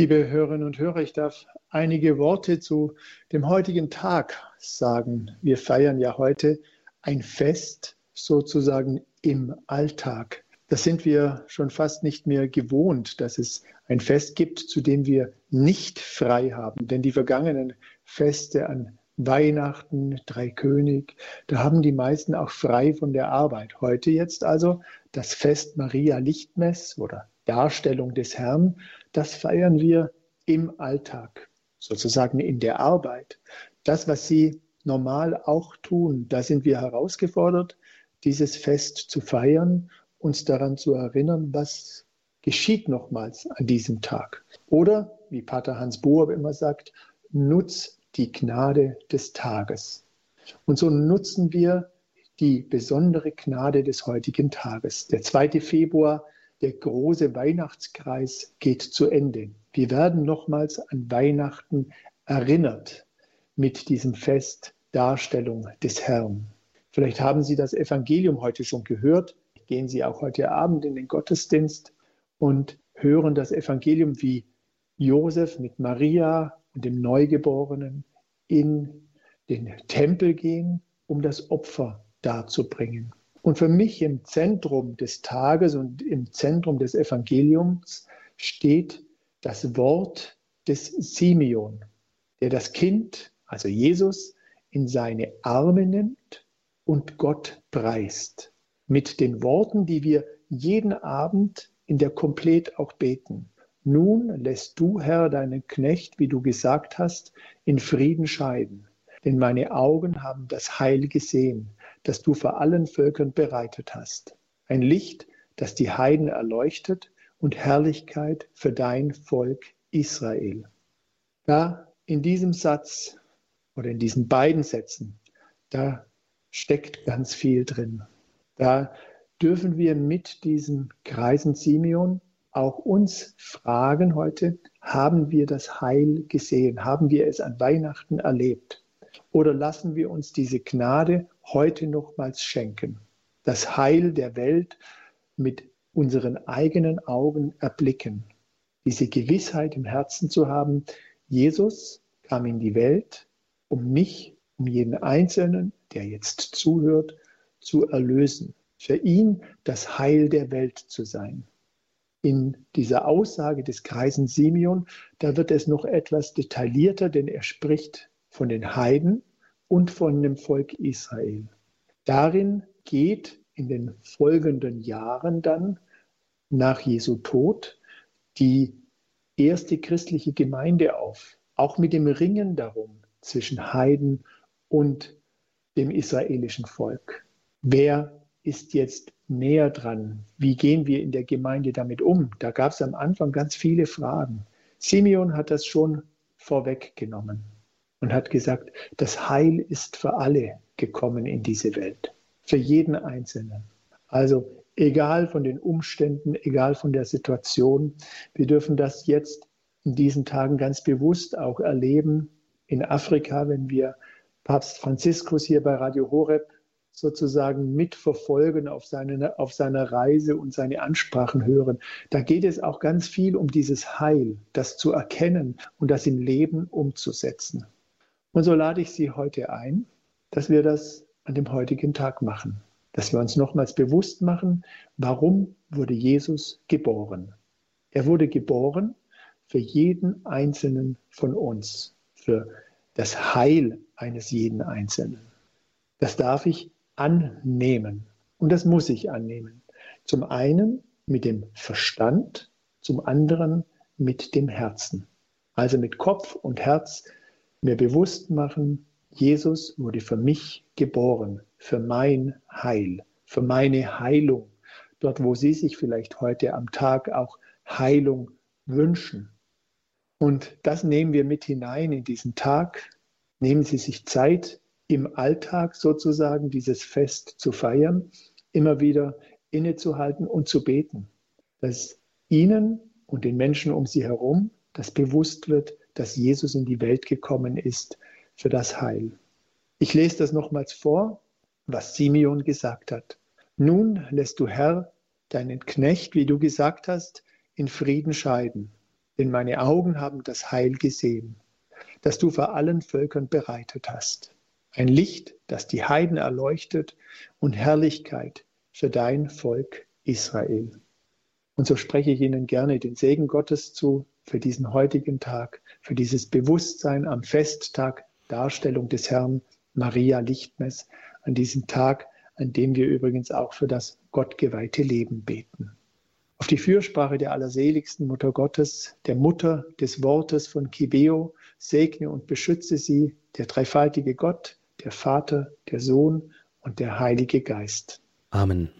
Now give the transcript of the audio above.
Liebe Hörerinnen und Hörer, ich darf einige Worte zu dem heutigen Tag sagen. Wir feiern ja heute ein Fest sozusagen im Alltag. Das sind wir schon fast nicht mehr gewohnt, dass es ein Fest gibt, zu dem wir nicht frei haben. Denn die vergangenen Feste an Weihnachten, Dreikönig, da haben die meisten auch frei von der Arbeit. Heute jetzt also das Fest Maria Lichtmess oder Darstellung des Herrn, das feiern wir im Alltag, sozusagen in der Arbeit. Das, was Sie normal auch tun, da sind wir herausgefordert, dieses Fest zu feiern, uns daran zu erinnern, was geschieht nochmals an diesem Tag. Oder, wie Pater Hans Bohr immer sagt, nutz die Gnade des Tages. Und so nutzen wir die besondere Gnade des heutigen Tages. Der 2. Februar der große Weihnachtskreis geht zu Ende. Wir werden nochmals an Weihnachten erinnert mit diesem Fest Darstellung des Herrn. Vielleicht haben Sie das Evangelium heute schon gehört. Gehen Sie auch heute Abend in den Gottesdienst und hören das Evangelium, wie Josef mit Maria und dem Neugeborenen in den Tempel gehen, um das Opfer darzubringen. Und für mich im Zentrum des Tages und im Zentrum des Evangeliums steht das Wort des Simeon, der das Kind, also Jesus, in seine Arme nimmt und Gott preist. Mit den Worten, die wir jeden Abend in der Komplet auch beten. Nun lässt du, Herr, deinen Knecht, wie du gesagt hast, in Frieden scheiden. Denn meine Augen haben das Heil gesehen, das du vor allen Völkern bereitet hast. Ein Licht, das die Heiden erleuchtet und Herrlichkeit für dein Volk Israel. Da in diesem Satz oder in diesen beiden Sätzen, da steckt ganz viel drin. Da dürfen wir mit diesem Kreisen Simeon auch uns fragen heute, haben wir das Heil gesehen? Haben wir es an Weihnachten erlebt? Oder lassen wir uns diese Gnade heute nochmals schenken? Das Heil der Welt mit unseren eigenen Augen erblicken. Diese Gewissheit im Herzen zu haben, Jesus kam in die Welt, um mich, um jeden Einzelnen, der jetzt zuhört, zu erlösen. Für ihn das Heil der Welt zu sein. In dieser Aussage des Kreisen Simeon, da wird es noch etwas detaillierter, denn er spricht von den Heiden und von dem Volk Israel. Darin geht in den folgenden Jahren dann nach Jesu Tod die erste christliche Gemeinde auf, auch mit dem Ringen darum zwischen Heiden und dem israelischen Volk. Wer ist jetzt näher dran? Wie gehen wir in der Gemeinde damit um? Da gab es am Anfang ganz viele Fragen. Simeon hat das schon vorweggenommen und hat gesagt, das Heil ist für alle gekommen in diese Welt, für jeden Einzelnen. Also egal von den Umständen, egal von der Situation, wir dürfen das jetzt in diesen Tagen ganz bewusst auch erleben. In Afrika, wenn wir Papst Franziskus hier bei Radio Horeb sozusagen mitverfolgen auf, seine, auf seiner Reise und seine Ansprachen hören. Da geht es auch ganz viel um dieses Heil, das zu erkennen und das im Leben umzusetzen. Und so lade ich Sie heute ein, dass wir das an dem heutigen Tag machen, dass wir uns nochmals bewusst machen, warum wurde Jesus geboren. Er wurde geboren für jeden Einzelnen von uns, für das Heil eines jeden Einzelnen. Das darf ich annehmen und das muss ich annehmen. Zum einen mit dem Verstand, zum anderen mit dem Herzen. Also mit Kopf und Herz mir bewusst machen, Jesus wurde für mich geboren, für mein Heil, für meine Heilung. Dort, wo Sie sich vielleicht heute am Tag auch Heilung wünschen. Und das nehmen wir mit hinein in diesen Tag. Nehmen Sie sich Zeit, im Alltag sozusagen dieses Fest zu feiern, immer wieder innezuhalten und zu beten, dass Ihnen und den Menschen um Sie herum das bewusst wird, dass Jesus in die Welt gekommen ist für das Heil. Ich lese das nochmals vor, was Simeon gesagt hat. Nun lässt du Herr deinen Knecht, wie du gesagt hast, in Frieden scheiden. denn meine Augen haben das Heil gesehen, das du vor allen Völkern bereitet hast. Ein Licht, das die Heiden erleuchtet und Herrlichkeit für dein Volk Israel. Und so spreche ich Ihnen gerne den Segen Gottes zu für diesen heutigen Tag, für dieses Bewusstsein am Festtag Darstellung des Herrn Maria Lichtmess, an diesem Tag, an dem wir übrigens auch für das gottgeweihte Leben beten. Auf die Fürsprache der allerseligsten Mutter Gottes, der Mutter des Wortes von Kibeo, segne und beschütze sie, der dreifaltige Gott, der Vater, der Sohn und der Heilige Geist. Amen.